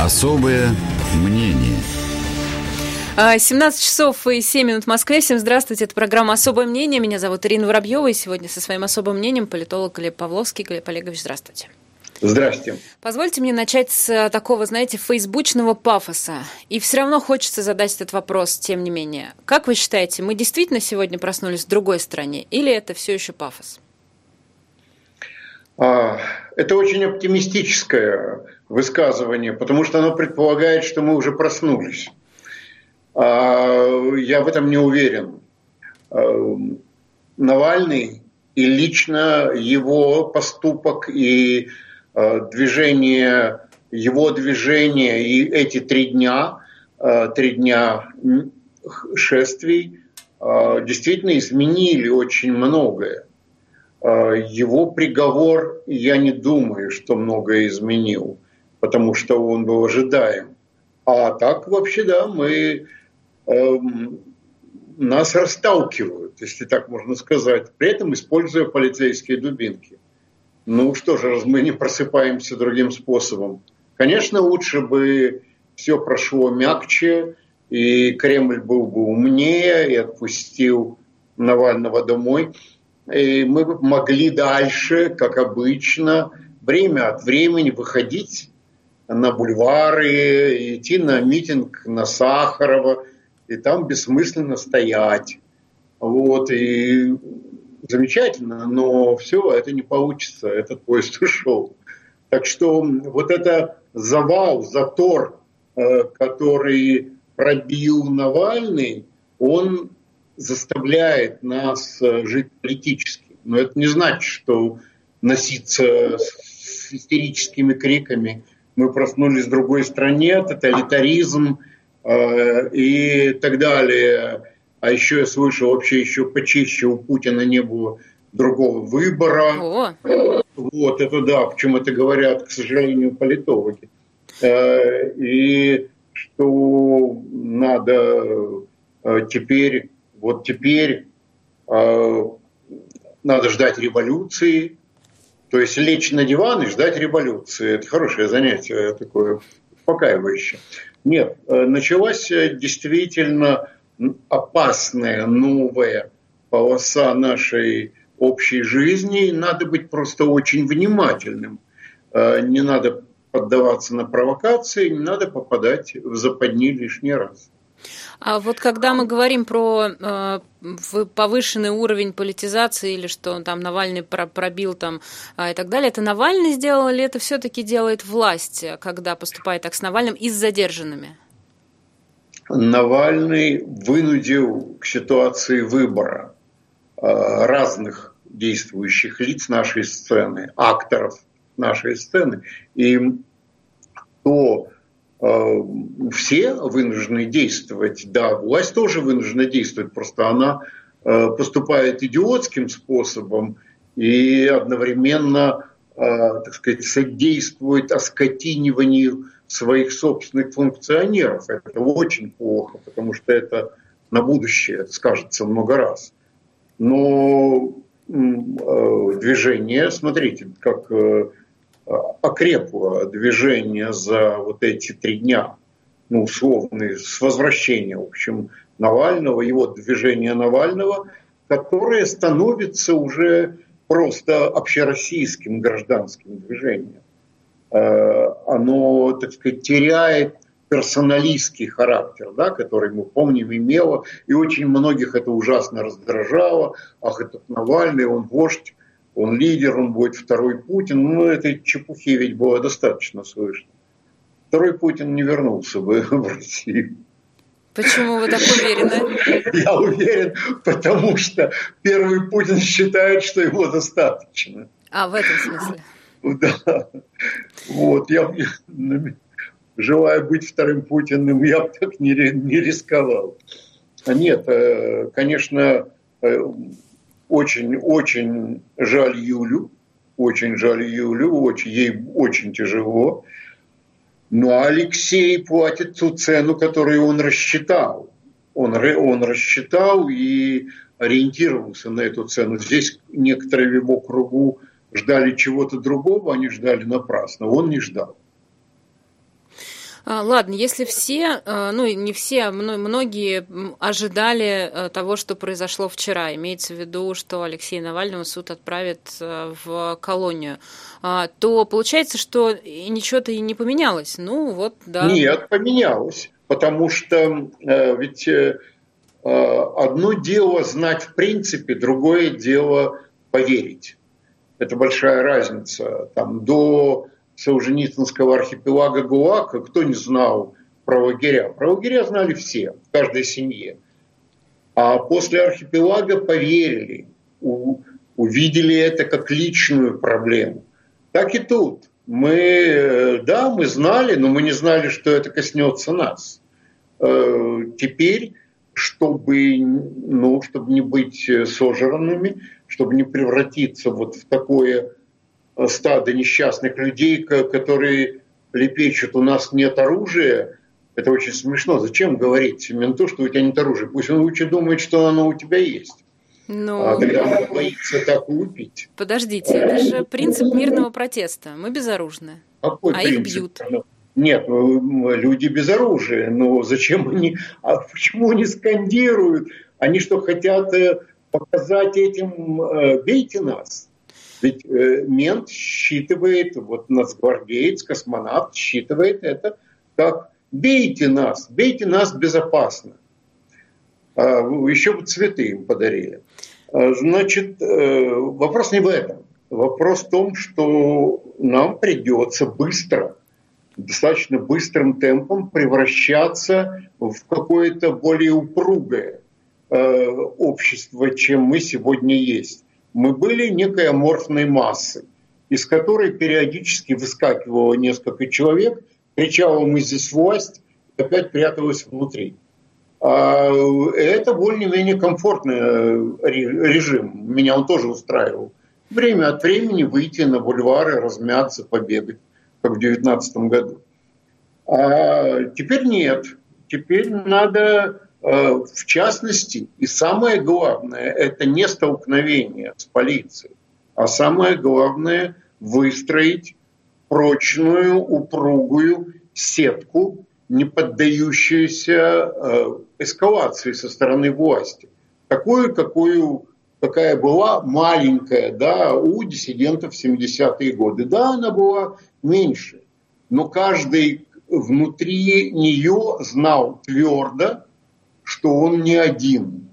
Особое мнение. 17 часов и 7 минут в Москве. Всем здравствуйте. Это программа «Особое мнение». Меня зовут Ирина Воробьева. И сегодня со своим особым мнением политолог Глеб Павловский. Глеб Олегович, здравствуйте. Здравствуйте. Позвольте мне начать с такого, знаете, фейсбучного пафоса. И все равно хочется задать этот вопрос, тем не менее. Как вы считаете, мы действительно сегодня проснулись в другой стране? Или это все еще пафос? А, это очень оптимистическое высказывание, потому что оно предполагает, что мы уже проснулись. А, я в этом не уверен. А, Навальный и лично его поступок и а, движение, его движение и эти три дня, три дня шествий действительно изменили очень многое. Его приговор, я не думаю, что многое изменил, потому что он был ожидаем. А так вообще, да, мы Эм, нас расталкивают, если так можно сказать, при этом используя полицейские дубинки. Ну что же, раз мы не просыпаемся другим способом. Конечно, лучше бы все прошло мягче, и Кремль был бы умнее и отпустил Навального домой. И мы бы могли дальше, как обычно, время от времени выходить на бульвары, идти на митинг на Сахарова – и там бессмысленно стоять. Вот, и замечательно, но все, это не получится, этот поезд ушел. Так что вот это завал, затор, э, который пробил Навальный, он заставляет нас э, жить политически. Но это не значит, что носиться с истерическими криками мы проснулись в другой стране, тоталитаризм – Э, и так далее. А еще я слышал, вообще еще почище у Путина не было другого выбора. О. Вот, это да, почему это говорят, к сожалению, политологи. Э, и что надо э, теперь, вот теперь надо ждать революции, то есть лечь на диван и ждать революции. Это хорошее занятие, такое успокаивающее. Нет, э, началась э, действительно опасная новая полоса нашей общей жизни. Надо быть просто очень внимательным. Э, не надо поддаваться на провокации, не надо попадать в западни лишний раз. А вот когда мы говорим про э, повышенный уровень политизации или что там Навальный пробил там э, и так далее, это Навальный сделал или это все-таки делает власть, когда поступает так с Навальным и с задержанными? Навальный вынудил к ситуации выбора э, разных действующих лиц нашей сцены, акторов нашей сцены. И то все вынуждены действовать. Да, власть тоже вынуждена действовать, просто она э, поступает идиотским способом и одновременно, э, так сказать, содействует оскотиниванию своих собственных функционеров. Это очень плохо, потому что это на будущее скажется много раз. Но движение, смотрите, как окрепло движение за вот эти три дня, ну, условно, с возвращения, в общем, Навального, его движение Навального, которое становится уже просто общероссийским гражданским движением. Э, оно, так сказать, теряет персоналистский характер, да, который мы помним имело, и очень многих это ужасно раздражало. Ах, этот Навальный, он вождь он лидер, он будет второй Путин. Ну, этой чепухи ведь было достаточно слышно. Второй Путин не вернулся бы в Россию. Почему вы так уверены? Я уверен, потому что первый Путин считает, что его достаточно. А, в этом смысле? Да. Вот, я желаю быть вторым Путиным, я бы так не, не рисковал. А нет, э, конечно, э, очень-очень жаль Юлю, очень жаль Юлю, очень, ей очень тяжело. Но Алексей платит ту цену, которую он рассчитал. Он, он рассчитал и ориентировался на эту цену. Здесь некоторые в его кругу ждали чего-то другого, они ждали напрасно. Он не ждал. А, ладно, если все, э, ну не все, а многие ожидали э, того, что произошло вчера, имеется в виду, что Алексея Навального суд отправит э, в колонию, а, то получается, что ничего-то и не поменялось. Ну вот, да. Нет, поменялось, потому что ведь одно дело знать в принципе, другое дело поверить. Это большая разница. Там до Солженицынского архипелага ГУАКа кто не знал про лагеря? Про лагеря знали все, в каждой семье. А после архипелага поверили, увидели это как личную проблему. Так и тут. Мы, да, мы знали, но мы не знали, что это коснется нас. Э, теперь, чтобы, ну, чтобы не быть сожранными, чтобы не превратиться вот в такое стадо несчастных людей, которые лепечут, у нас нет оружия, это очень смешно. Зачем говорить менту, что у тебя нет оружия? Пусть он лучше думает, что оно у тебя есть. Ну, а когда он боится так убить. Подождите, это же принцип мирного протеста. Мы безоружны. Какой а принцип? их бьют. Нет, ну, люди без оружия. Но зачем они... А почему они скандируют? Они что, хотят э, показать этим э, «бейте нас»? Ведь э, мент считывает, вот нацгвардеец, космонавт считывает это как «бейте нас, бейте нас безопасно». А, еще бы цветы им подарили. А, значит, э, вопрос не в этом. Вопрос в том, что нам придется быстро, достаточно быстрым темпом превращаться в какое-то более упругое э, общество, чем мы сегодня есть мы были некой аморфной массой, из которой периодически выскакивало несколько человек, кричало «мы здесь власть», и опять пряталось внутри. А это более-менее комфортный э, режим. Меня он тоже устраивал. Время от времени выйти на бульвары, размяться, побегать, как в 2019 году. А теперь нет. Теперь надо в частности, и самое главное, это не столкновение с полицией, а самое главное выстроить прочную, упругую сетку, не поддающуюся э, эскалации со стороны власти. Такую, какую, какая была маленькая да, у диссидентов в 70-е годы. Да, она была меньше, но каждый внутри нее знал твердо, что он не один.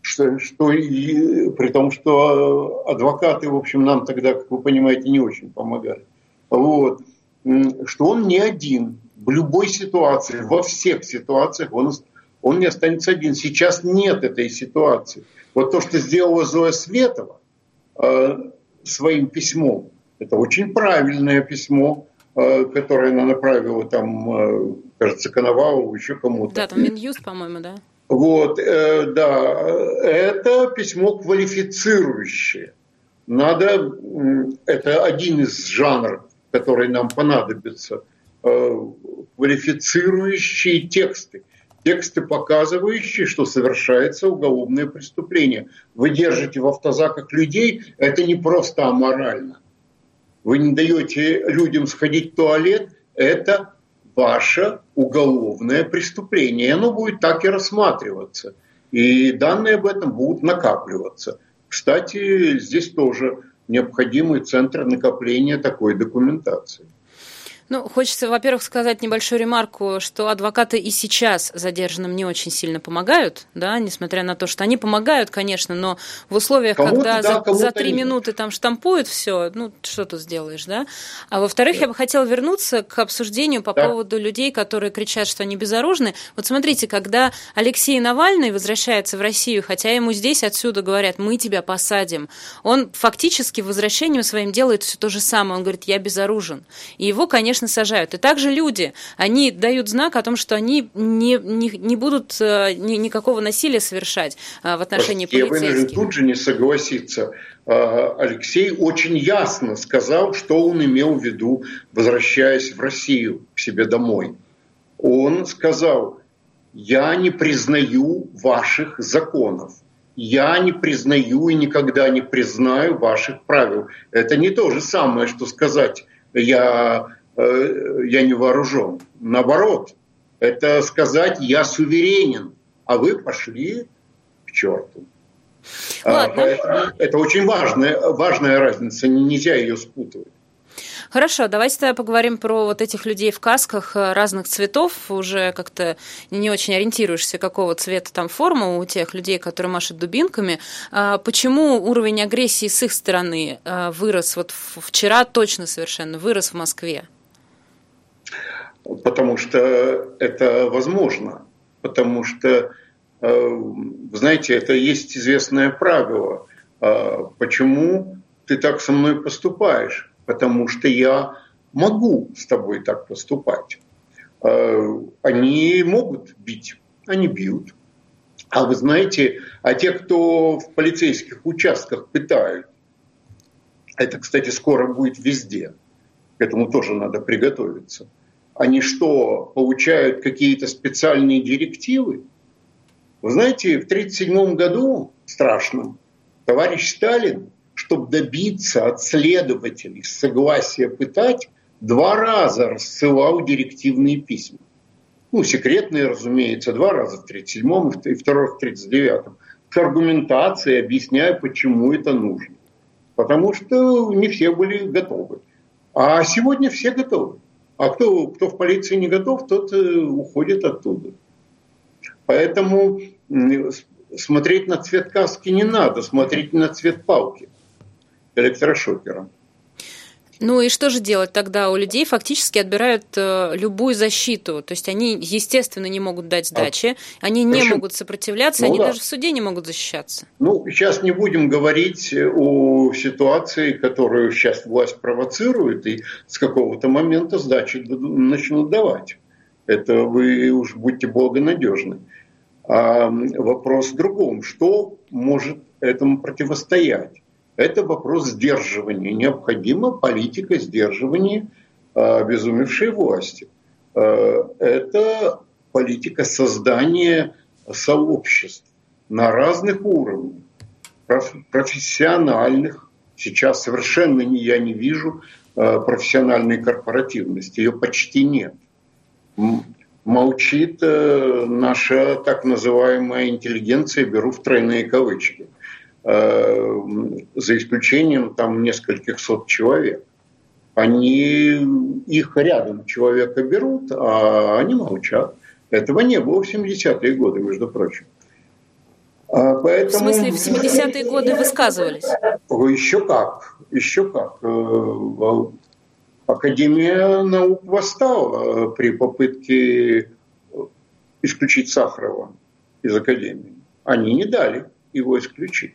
Что, что и, при том, что адвокаты, в общем, нам тогда, как вы понимаете, не очень помогали. Вот. Что он не один. В любой ситуации, во всех ситуациях он, он не останется один. Сейчас нет этой ситуации. Вот то, что сделала Зоя Светова э, своим письмом, это очень правильное письмо, э, которое она направила там, э, кажется, Коновалову, еще кому-то. Да, там Минюст, по-моему, да? Вот, э, да, это письмо квалифицирующее. Надо, это один из жанров, который нам понадобится, э, квалифицирующие тексты. Тексты, показывающие, что совершается уголовное преступление. Вы держите в автозаках людей, это не просто аморально. Вы не даете людям сходить в туалет, это ваше уголовное преступление. И оно будет так и рассматриваться. И данные об этом будут накапливаться. Кстати, здесь тоже необходимый центр накопления такой документации. Ну, хочется, во-первых, сказать небольшую ремарку, что адвокаты и сейчас задержанным не очень сильно помогают, да, несмотря на то, что они помогают, конечно, но в условиях, когда да, за, за три минуты там штампуют все, ну, что тут сделаешь, да? А во-вторых, да. я бы хотела вернуться к обсуждению по да. поводу людей, которые кричат, что они безоружны. Вот смотрите, когда Алексей Навальный возвращается в Россию, хотя ему здесь отсюда говорят, мы тебя посадим, он фактически возвращением своим делает все то же самое. Он говорит, я безоружен. И его, конечно, конечно, сажают. И также люди, они дают знак о том, что они не, не, не будут э, ни, никакого насилия совершать э, в отношении полицейских. Я вынужден тут же не согласиться. А, Алексей очень ясно сказал, что он имел в виду, возвращаясь в Россию к себе домой. Он сказал, я не признаю ваших законов. Я не признаю и никогда не признаю ваших правил. Это не то же самое, что сказать, я я не вооружен. наоборот. Это сказать «я суверенен», а вы пошли к черту. А, поэтому это очень важная, важная разница, нельзя ее спутывать. Хорошо, давайте тогда поговорим про вот этих людей в касках э, разных цветов. Уже как-то не очень ориентируешься, какого цвета там форма у тех людей, которые машут дубинками. А почему уровень агрессии с их стороны э, вырос? Вот вчера точно совершенно вырос в Москве. Потому что это возможно. Потому что, э, знаете, это есть известное правило. Почему ты так со мной поступаешь? потому что я могу с тобой так поступать. Э, они могут бить, они бьют. А вы знаете, а те, кто в полицейских участках пытают, это, кстати, скоро будет везде, к этому тоже надо приготовиться. Они что, получают какие-то специальные директивы? Вы знаете, в 1937 году, страшном, товарищ Сталин чтобы добиться от следователей согласия пытать, два раза рассылал директивные письма. Ну, секретные, разумеется, два раза в 37-м и второй в 39-м. С аргументацией объясняя, почему это нужно. Потому что не все были готовы. А сегодня все готовы. А кто, кто в полиции не готов, тот э, уходит оттуда. Поэтому смотреть на цвет каски не надо, смотреть на цвет палки электрошокером. Ну и что же делать тогда? У людей фактически отбирают э, любую защиту. То есть они, естественно, не могут дать сдачи, а, они не Причем, могут сопротивляться, ну, они да. даже в суде не могут защищаться. Ну, сейчас не будем говорить о ситуации, которую сейчас власть провоцирует, и с какого-то момента сдачи начнут давать. Это вы уж будьте благонадежны. А вопрос в другом. Что может этому противостоять? Это вопрос сдерживания. Необходима политика сдерживания э, обезумевшей власти. Э, это политика создания сообществ на разных уровнях, профессиональных. Сейчас совершенно не, я не вижу э, профессиональной корпоративности, ее почти нет. Молчит наша так называемая интеллигенция, беру в тройные кавычки – Э, за исключением там нескольких сот человек. Они их рядом человека берут, а они молчат. Этого не было в 70-е годы, между прочим. А поэтому... В смысле, в 70-е годы высказывались? Еще как, еще как. Э, Академия наук восстала при попытке исключить Сахарова из Академии. Они не дали его исключить.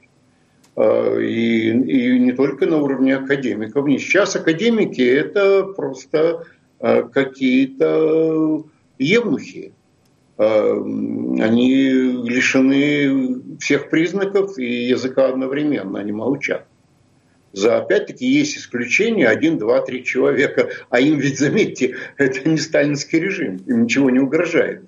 Э, и, и не только на уровне академиков. Сейчас академики это просто э, какие-то евнухи. Э, они лишены всех признаков и языка одновременно, они молчат. За опять-таки есть исключения, один, два, три человека. А им ведь, заметьте, это не сталинский режим, им ничего не угрожает.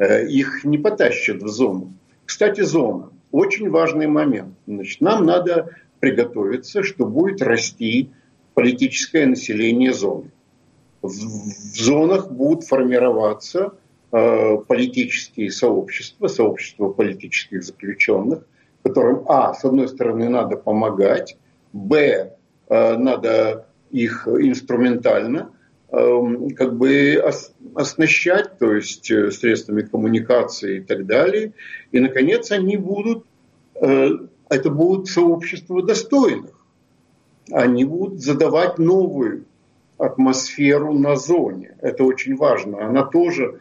Их не потащат в зону. Кстати, зона очень важный момент. Значит, нам надо приготовиться, что будет расти политическое население зоны. В, в зонах будут формироваться э, политические сообщества, сообщества политических заключенных, которым, а, с одной стороны, надо помогать, б, э, надо их инструментально как бы оснащать, то есть э, средствами коммуникации и так далее. И, наконец, они будут, э, это будут сообщества достойных. Они будут задавать новую атмосферу на зоне. Это очень важно. Она тоже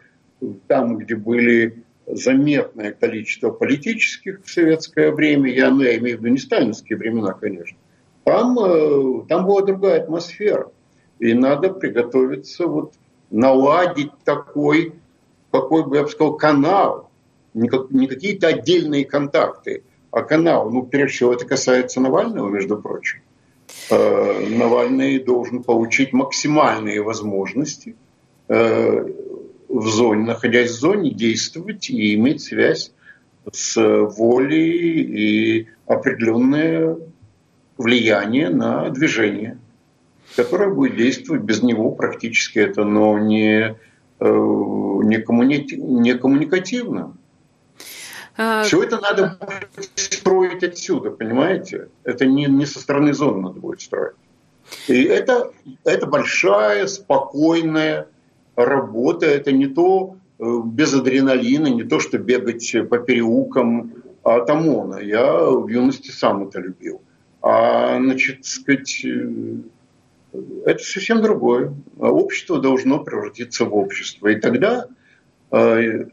там, где были заметное количество политических в советское время, я, ну, я имею в виду не сталинские времена, конечно, там, э, там была другая атмосфера. И надо приготовиться вот наладить такой, какой бы я бы сказал, канал. Не, как, не какие-то отдельные контакты, а канал. Ну, прежде всего, это касается Навального, между прочим. Э, Навальный должен получить максимальные возможности э, в зоне, находясь в зоне, действовать и иметь связь с волей и определенное влияние на движение которая будет действовать без него практически это, но не не, коммуни... не коммуникативно. А... Все это надо строить отсюда, понимаете? Это не, не со стороны зоны надо будет строить. И это, это большая, спокойная работа. Это не то э, без адреналина, не то, что бегать по переулкам от ОМОНа. Я в юности сам это любил. А, значит, сказать, э, это совсем другое. Общество должно превратиться в общество. И тогда э,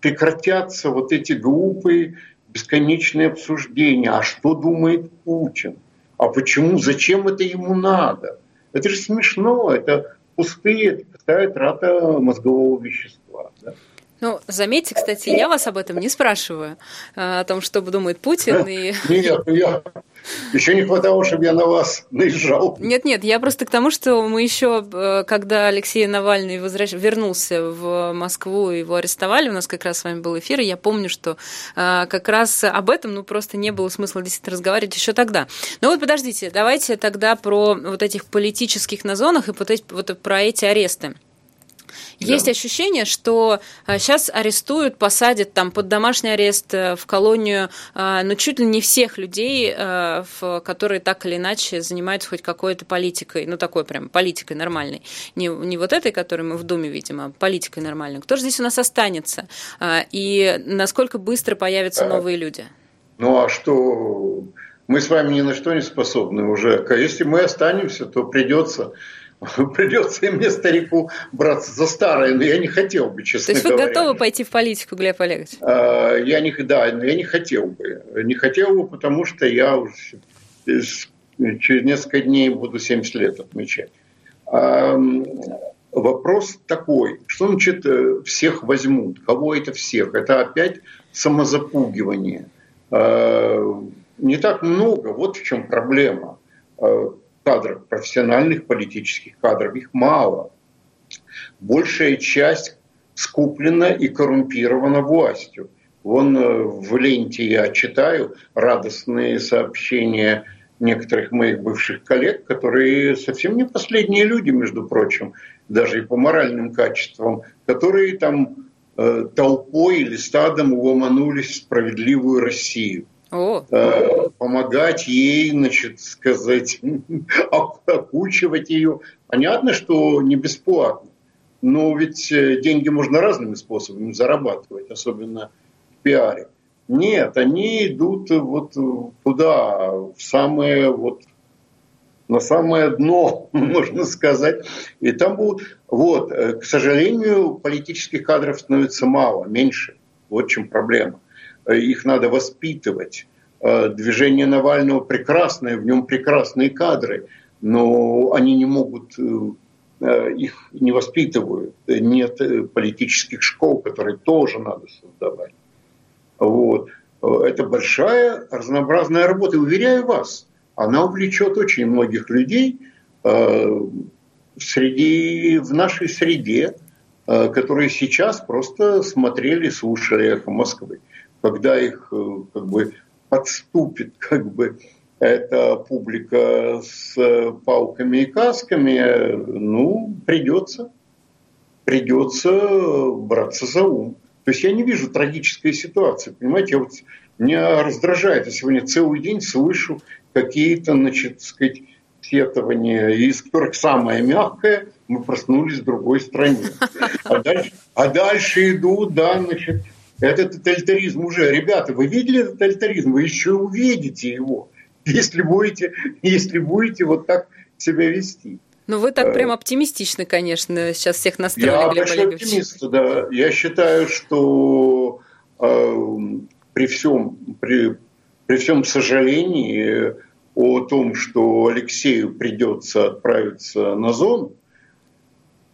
прекратятся вот эти глупые бесконечные обсуждения. А что думает Путин? А почему? Зачем это ему надо? Это же смешно. Это пустые, это пустая трата мозгового вещества. Да? Ну, заметьте, кстати, я вас об этом не спрашиваю, э, о том, что думает Путин. И... Нет, я еще не хватало, чтобы я на вас наезжал. Нет, нет, я просто к тому, что мы еще, э, когда Алексей Навальный возвращ... вернулся в Москву, его арестовали, у нас как раз с вами был эфир, и я помню, что э, как раз об этом, ну, просто не было смысла действительно разговаривать еще тогда. Но вот подождите, давайте тогда про вот этих политических на и вот, эти, вот про эти аресты. Есть да. ощущение, что сейчас а, арестуют, посадят там под домашний арест э, в колонию, а, но чуть ли не всех людей, э, которые так или иначе занимаются хоть какой-то политикой, ну такой прям политикой нормальной. Не, не вот этой, которую мы в Думе видим, а политикой нормальной. Кто же здесь у нас останется? А, и насколько быстро появятся новые люди? Ну а что мы с вами ни на что не способны уже. Если мы останемся, то придется придется и мне, старику, браться за старое, но я не хотел бы, честно говоря. То есть вы говоря. готовы пойти в политику, Глеб Олегович? А, я не, да, но я не хотел бы. Не хотел бы, потому что я уже через несколько дней буду 70 лет отмечать. А, вопрос такой, что значит э, всех возьмут? Кого это всех? Это опять самозапугивание. А, не так много, вот в чем проблема кадров, профессиональных политических кадров, их мало. Большая часть скуплена и коррумпирована властью. Вон э, в ленте я читаю радостные сообщения некоторых моих бывших коллег, которые совсем не последние люди, между прочим, даже и по моральным качествам, которые там э, толпой или стадом ломанулись в справедливую Россию – о. Э, помогать ей, значит, сказать, окучивать ее. Понятно, что не бесплатно, но ведь э, деньги можно разными способами зарабатывать, особенно в пиаре. Нет, они идут вот туда, в самое вот на самое дно, можно сказать. И там будут... Вот, э, к сожалению, политических кадров становится мало, меньше. Вот в чем проблема. Э, их надо воспитывать. Э, движение Навального прекрасное, в нем прекрасные кадры, но они не могут, э, их не воспитывают. Нет политических школ, которые тоже надо создавать. Вот. Это большая разнообразная работа. И уверяю вас, она увлечет очень многих людей среди, в нашей среде, которые сейчас просто смотрели, слушали «Эхо Москвы» когда их э, как бы подступит как бы эта публика с палками и касками, ну, придется, придется браться за ум. То есть я не вижу трагической ситуации, понимаете, я вот, меня раздражает, я сегодня целый день слышу какие-то, значит, сказать, сетования, из которых самое мягкое, мы проснулись в другой стране. А дальше, а дальше идут, да, значит, это тоталитаризм уже. Ребята, вы видели тоталитаризм? Вы еще увидите его, если будете, если будете вот так себя вести. Ну, вы так прям оптимистичны, конечно, сейчас всех настроили, Я большой оптимист, да. Я считаю, что э, при, всем, при, при всем сожалении о том, что Алексею придется отправиться на зону,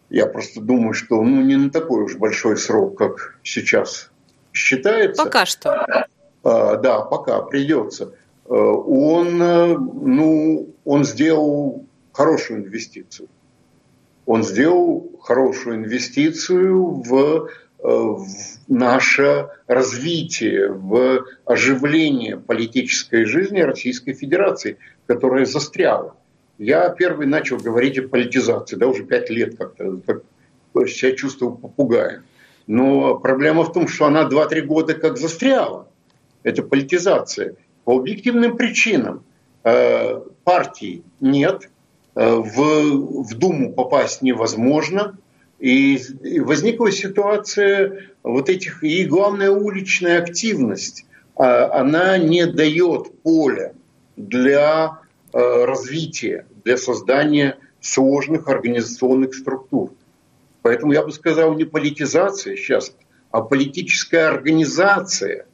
я просто думаю, что ну, не на такой уж большой срок, как сейчас считается... Пока что. А, да, пока придется. А, он, э, ну, он сделал хорошую инвестицию. Он сделал хорошую инвестицию в, э, в наше развитие, в оживление политической жизни Российской Федерации, которая застряла. Я первый начал говорить о политизации, да, уже пять лет как-то, как себя чувствовал попугаем. Но проблема в том, что она 2-3 года как застряла. Это политизация. По объективным причинам э, партий нет, э, в, в Думу попасть невозможно. И, и возникла ситуация вот этих, и главная уличная активность, э, она не дает поля для э, развития, для создания сложных организационных структур. Поэтому я бы сказал, не политизация сейчас, а политическая организация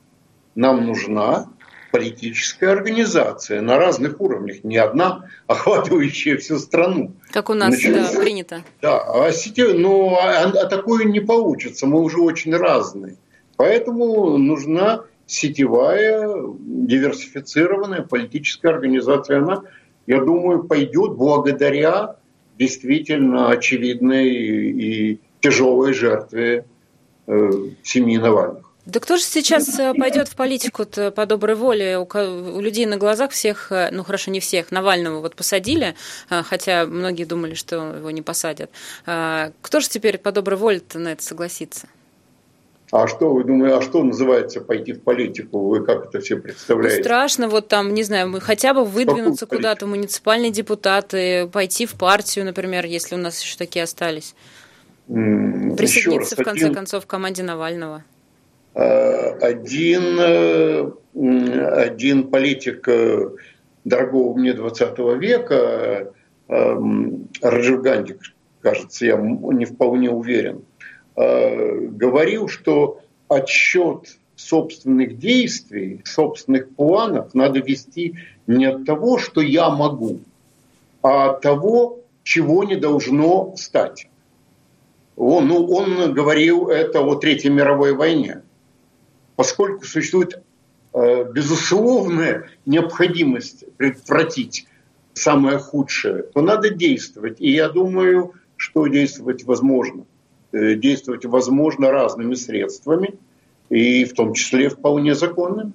нам нужна, политическая организация на разных уровнях, не одна, охватывающая всю страну. Как у нас Значит, да, принято. Да, а, сетевая, но а, а такое не получится, мы уже очень разные. Поэтому нужна сетевая, диверсифицированная политическая организация. Она, я думаю, пойдет благодаря действительно очевидной и тяжелой жертве э, семьи Навальных. Да кто же сейчас э, пойдет в политику по доброй воле? У, людей на глазах всех, э, ну хорошо, не всех, Навального вот посадили, хотя многие думали, что его не посадят. Кто же теперь по доброй воле на это согласится? А что вы думаете, а что называется пойти в политику? Вы как это все представляете? Ну, страшно, вот там, не знаю, мы хотя бы выдвинуться куда-то, муниципальные депутаты, пойти в партию, например, если у нас еще такие остались. Присоединиться, раз, в конце один, концов, к команде Навального. А, один, э, один политик э, дорогого мне 20 века, э, Раджив Ганди, кажется, я не вполне уверен, говорил, что отсчет собственных действий, собственных планов надо вести не от того, что я могу, а от того, чего не должно стать. Он, ну, он говорил это о Третьей мировой войне. Поскольку существует э, безусловная необходимость предотвратить самое худшее, то надо действовать. И я думаю, что действовать возможно. Э, действовать возможно разными средствами, и в том числе вполне законными.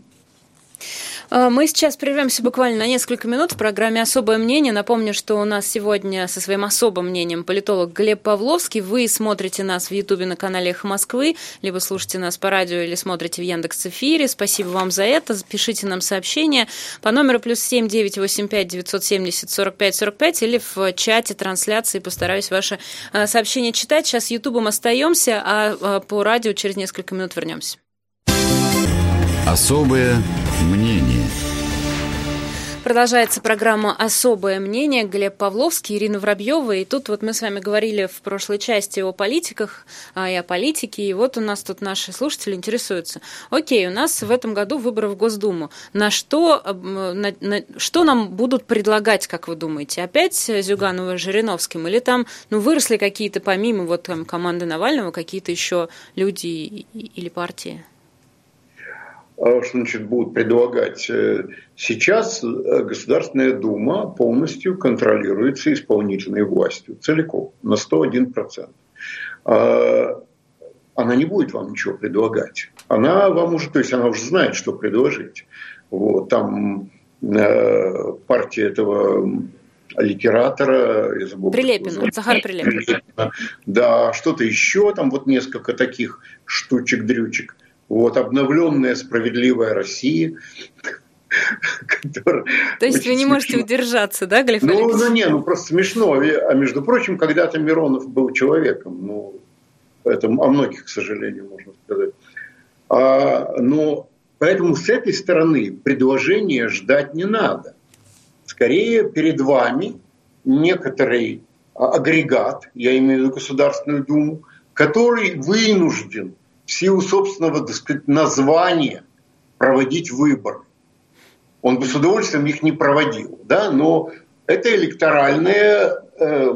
А, мы сейчас прервемся буквально на несколько минут в программе «Особое мнение». Напомню, что у нас сегодня со своим особым мнением политолог Глеб Павловский. Вы смотрите нас в Ютубе на канале «Эхо Москвы», либо слушаете нас по радио или смотрите в Яндекс Эфире. Спасибо вам за это. Пишите нам сообщения по номеру плюс семь девять восемь пять девятьсот семьдесят сорок пять сорок пять или в чате трансляции. Постараюсь ваши а, сообщения читать. Сейчас Ютубом остаемся, а, а по радио через несколько минут вернемся. Особое мнение. Продолжается программа «Особое мнение». Глеб Павловский, Ирина Воробьева. И тут вот мы с вами говорили в прошлой части о политиках а, и о политике. И вот у нас тут наши слушатели интересуются. Окей, у нас в этом году выборы в Госдуму. На что, на, на, что нам будут предлагать, как вы думаете? Опять Зюганова Жириновским? Или там ну, выросли какие-то, помимо вот там команды Навального, какие-то еще люди или партии? А что значит будут предлагать. Э, сейчас э, Государственная Дума полностью контролируется исполнительной властью, целиком, на 101%. А, она не будет вам ничего предлагать. Она вам уже, то есть она уже знает, что предложить. Вот, там э, партия этого литератора, я забыл, Прилепина, Захар Прилепин. Да, что-то еще, там вот несколько таких штучек-дрючек – вот обновленная справедливая Россия, То есть вы не можете удержаться, да, Глеб Ну, ну не, ну просто смешно. А между прочим, когда-то Миронов был человеком. Ну, это о многих, к сожалению, можно сказать. А, но поэтому с этой стороны предложения ждать не надо. Скорее перед вами некоторый агрегат, я имею в виду Государственную Думу, который вынужден в силу собственного так сказать, названия проводить выборы. Он бы с удовольствием их не проводил, да, но эта электоральная э,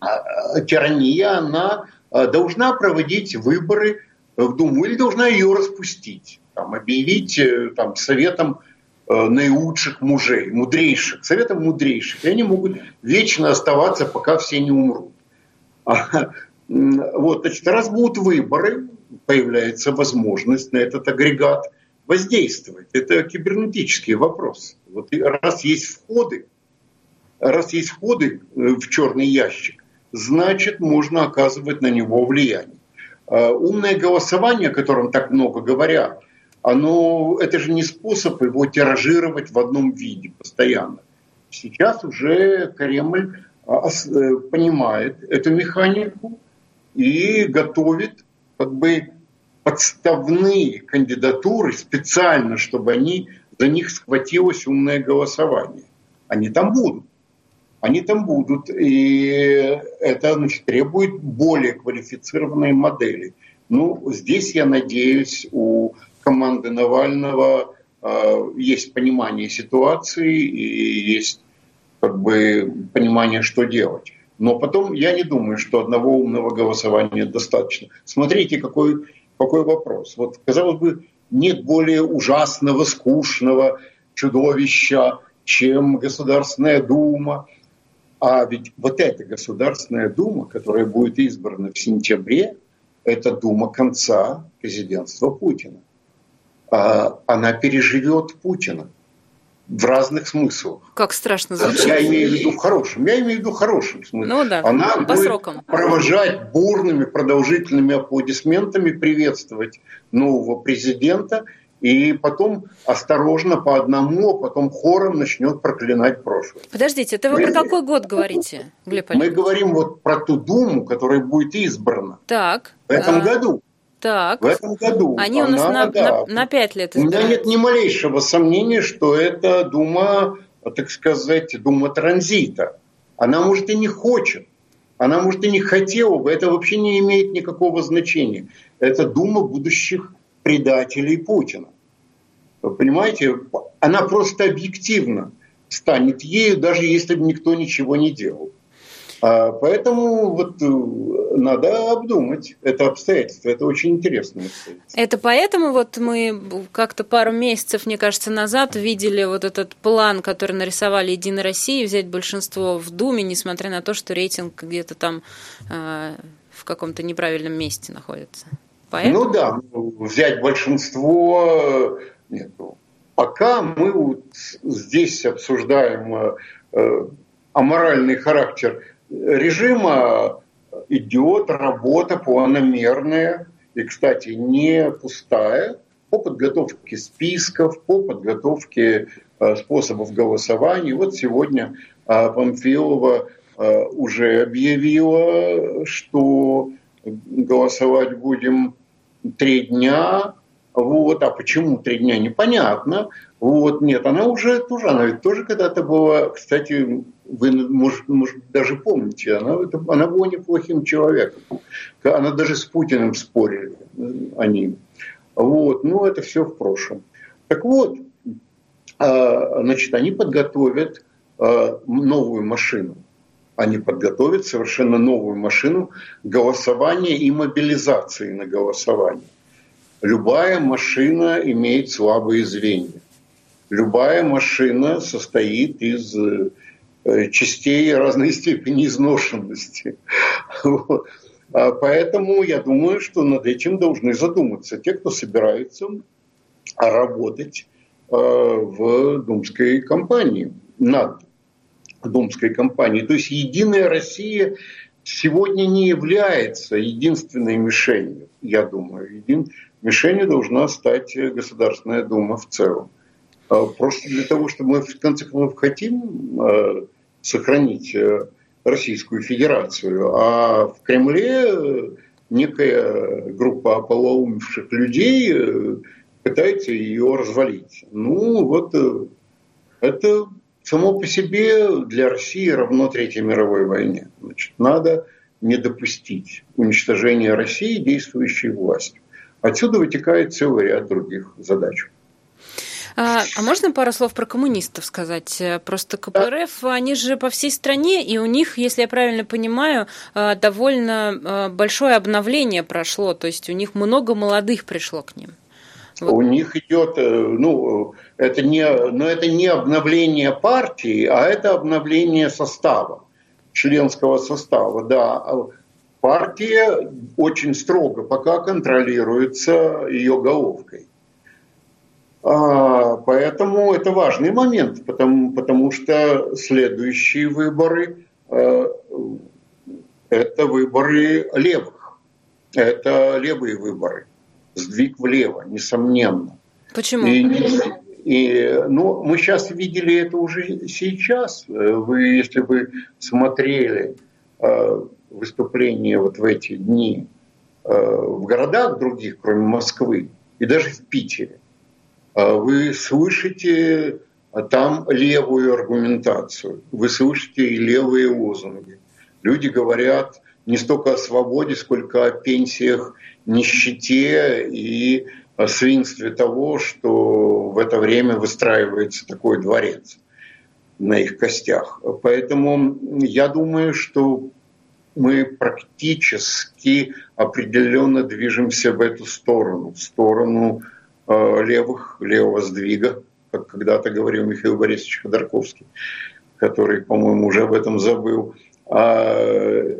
а, тирания, она э, должна проводить выборы в Думу или должна ее распустить, там, объявить э, там, советом э, наилучших мужей, мудрейших, советом мудрейших. И они могут вечно оставаться, пока все не умрут. Вот, значит, раз будут выборы, появляется возможность на этот агрегат воздействовать. Это кибернетический вопрос. Вот раз есть входы, раз есть входы э, в черный ящик, значит, можно оказывать на него влияние. А, умное голосование, о котором так много говорят, оно, это же не способ его тиражировать в одном виде постоянно. Сейчас уже Кремль а, э, понимает эту механику и готовит как бы подставные кандидатуры специально, чтобы они за них схватилось умное голосование. Они там будут. Они там будут. И это значит, требует более квалифицированной модели. Ну, здесь, я надеюсь, у команды Навального э, есть понимание ситуации и есть как бы понимание, что делать. Но потом я не думаю, что одного умного голосования достаточно. Смотрите, какой, какой вопрос. Вот, казалось бы, нет более ужасного, скучного чудовища, чем Государственная Дума. А ведь вот эта Государственная Дума, которая будет избрана в сентябре, это Дума конца президентства Путина. А она переживет Путина в разных смыслах. Как страшно звучит. Я имею в виду в хорошем. Я имею в виду в хорошем смысле. Ну да, Она по будет срокам. провожать бурными, продолжительными аплодисментами, приветствовать нового президента – и потом осторожно по одному, а потом хором начнет проклинать прошлое. Подождите, это вы мы, про какой год говорите, Глеб Мы говорим вот про ту Думу, которая будет избрана. Так. В этом а... году. Так. В этом году. Они у нас на, да, на, на 5 лет У меня нет ни малейшего сомнения, что это Дума, так сказать, Дума транзита. Она, может, и не хочет. Она, может, и не хотела бы. Это вообще не имеет никакого значения. Это Дума будущих предателей Путина. Вы понимаете, она просто объективно станет ею, даже если бы никто ничего не делал. А поэтому вот э, надо обдумать это обстоятельство. Это очень интересное обстоятельство. Это поэтому вот мы как-то пару месяцев, мне кажется, назад видели вот этот план, который нарисовали Единая Россия, взять большинство в Думе, несмотря на то, что рейтинг где-то там э, в каком-то неправильном месте находится. Поэтому... Ну да, взять большинство. Нет, пока мы вот здесь обсуждаем э, э, аморальный характер режима, идет работа планомерная и, кстати, не пустая по подготовке списков, по подготовке э, способов голосования. Вот сегодня Памфилова уже объявила, что голосовать будем три дня, вот, а почему три дня, непонятно. Вот, нет, она уже тоже, она ведь тоже когда-то была, кстати, вы, может, может даже помните, она, она была неплохим человеком. Она даже с Путиным спорили они. Вот, ну, это все в прошлом. Так вот, а, значит, они подготовят а, новую машину они подготовят совершенно новую машину голосования и мобилизации на голосование. Любая машина имеет слабые звенья. Любая машина состоит из э, частей разной степени изношенности. А поэтому я думаю, что над этим должны задуматься те, кто собирается работать э, в думской кампании над думской кампании. То есть Единая Россия сегодня не является единственной мишенью, я думаю. Един... Мишенью должна стать Государственная Дума в целом. А просто для того, чтобы мы в конце концов хотим а, сохранить э, Российскую Федерацию, а в Кремле некая группа ополоумевших людей э, пытается ее развалить. Ну вот э, это само по себе для России равно Третьей мировой войне. Значит, надо не допустить уничтожения России действующей властью. Отсюда вытекает целый ряд других задач. А, а можно пару слов про коммунистов сказать? Просто КПРФ, да. они же по всей стране, и у них, если я правильно понимаю, а, довольно а, большое обновление прошло, то есть у них много молодых пришло к ним. Вот. У них идет, э, ну, это не, но это не обновление партии, а это обновление состава, членского состава, да. Партия очень строго пока контролируется ее головкой. А, поэтому это важный момент, потому, потому что следующие выборы э, это выборы левых. Это левые выборы. Сдвиг влево, несомненно. Почему? И, и, ну, мы сейчас видели это уже сейчас. Вы, если вы смотрели э, выступления вот в эти дни э, в городах других, кроме Москвы, и даже в Питере, э, вы слышите там левую аргументацию, вы слышите и левые лозунги. Люди говорят не столько о свободе, сколько о пенсиях, нищете и о свинстве того, что в это время выстраивается такой дворец на их костях. Поэтому я думаю, что мы практически определенно движемся в эту сторону, в сторону левых, левого сдвига, как когда-то говорил Михаил Борисович Ходорковский, который, по-моему, уже об этом забыл. А,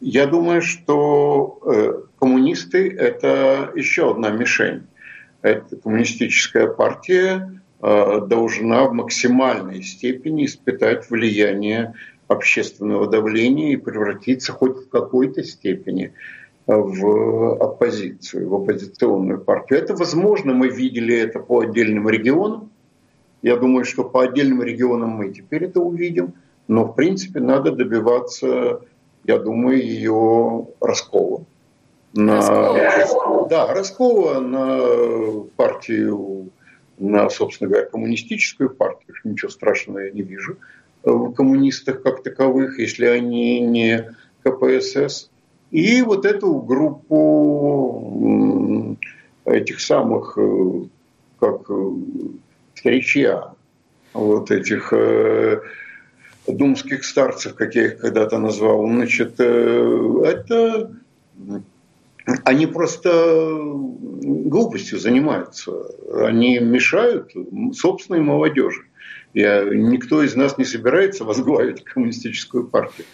я думаю, что э, коммунисты – это еще одна мишень. Эта коммунистическая партия э, должна в максимальной степени испытать влияние общественного давления и превратиться хоть в какой-то степени в оппозицию, в оппозиционную партию. Это возможно, мы видели это по отдельным регионам. Я думаю, что по отдельным регионам мы теперь это увидим. Но, в принципе, надо добиваться, я думаю, ее раскола. На, раскола. Да, раскола на партию, на, собственно говоря, коммунистическую партию. Ничего страшного я не вижу в коммунистах как таковых, если они не КПСС. И вот эту группу этих самых, э, как э, старичья, вот этих э, думских старцев, как я их когда-то назвал, значит, это они просто глупостью занимаются. Они мешают собственной молодежи. Я, никто из нас не собирается возглавить коммунистическую партию.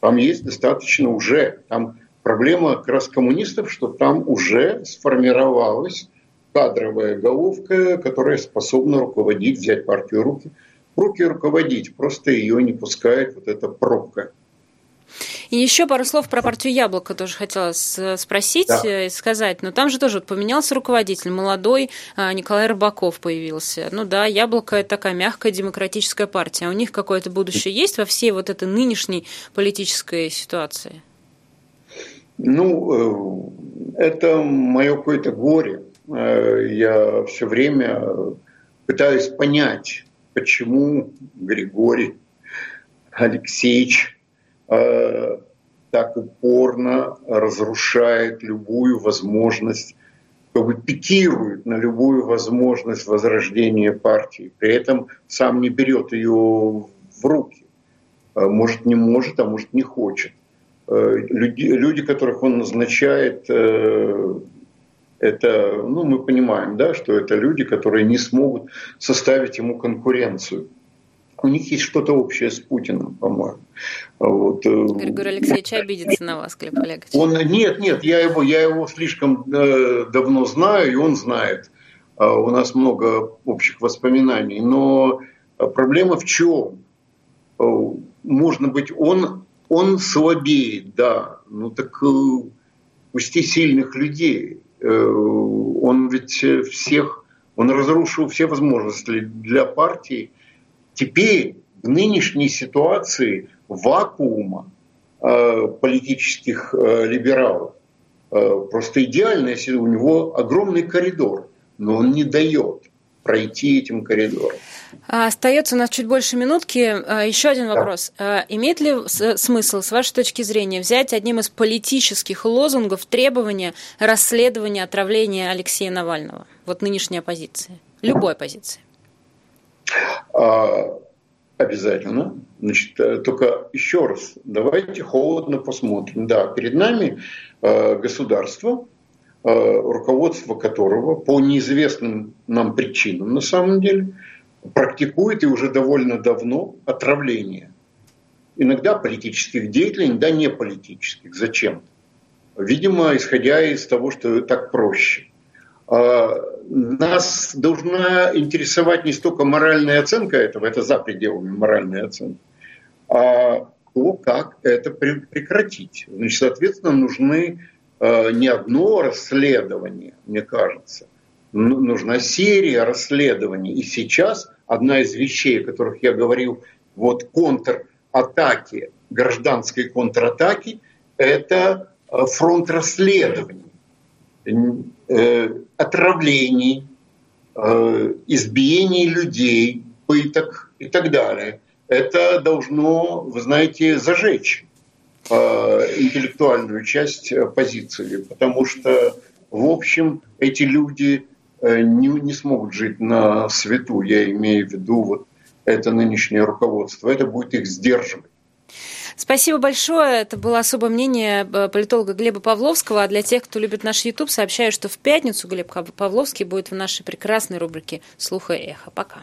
Там есть достаточно уже, там проблема как раз коммунистов, что там уже сформировалась кадровая головка, которая способна руководить, взять партию руки, руки руководить, просто ее не пускает вот эта пробка. И еще пару слов про партию Яблоко тоже хотела спросить да. и сказать. Но там же тоже поменялся руководитель, молодой а, Николай Рыбаков появился. Ну да, Яблоко – это такая мягкая демократическая партия. А у них какое-то будущее есть во всей вот этой нынешней политической ситуации? Ну, э, это мое какое-то горе. Э, я все время пытаюсь понять, почему Григорий Алексеевич Э, так упорно разрушает любую возможность, как бы пикирует на любую возможность возрождения партии. При этом сам не берет ее в руки. Может, не может, а может, не хочет. Э, люди, люди которых он назначает, это, ну, мы понимаем, да, что это люди, которые не смогут составить ему конкуренцию у них есть что-то общее с Путиным, по-моему. Вот. Э, Григорий Алексеевич обидится на вас, Глеб Олегович. Он, нет, нет, я его, я его слишком э, давно знаю, и он знает. Э, у нас много общих воспоминаний. Но проблема в чем? Э, можно быть, он, он слабеет, да. Ну так э, пусти сильных людей. Э, он ведь всех, он разрушил все возможности для партии – Теперь в нынешней ситуации вакуума э, политических э, либералов э, просто идеальная у него огромный коридор, но он не дает пройти этим коридором. А, остается у нас чуть больше минутки. А, еще один вопрос. Да. Имеет ли смысл, с вашей точки зрения, взять одним из политических лозунгов требования расследования отравления Алексея Навального? Вот нынешняя оппозиция. Любой оппозиции. А, обязательно. Значит, э, только еще раз, давайте холодно посмотрим. Да, перед нами э, государство, э, руководство которого по неизвестным нам причинам на самом деле практикует и уже довольно давно отравление. Иногда политических деятелей, иногда не политических. Зачем? Видимо, исходя из того, что так проще. А, нас должна интересовать не столько моральная оценка этого, это за пределами моральной оценки, а то, как это прекратить. Значит, соответственно, нужны э, не одно расследование, мне кажется, нужна серия расследований. И сейчас одна из вещей, о которых я говорил, вот контратаки, гражданской контратаки, это э, фронт расследований, э, отравлений, избиений людей, пыток и так далее это должно, вы знаете, зажечь э, интеллектуальную часть позиции, потому что, в общем, эти люди э, не, не смогут жить на свету, я имею в виду вот это нынешнее руководство, это будет их сдерживать. Спасибо большое. Это было особое мнение э, политолога Глеба Павловского. А для тех, кто любит наш YouTube, сообщаю, что в пятницу Глеб Павловский будет в нашей прекрасной рубрике «Слуха и эхо». Пока.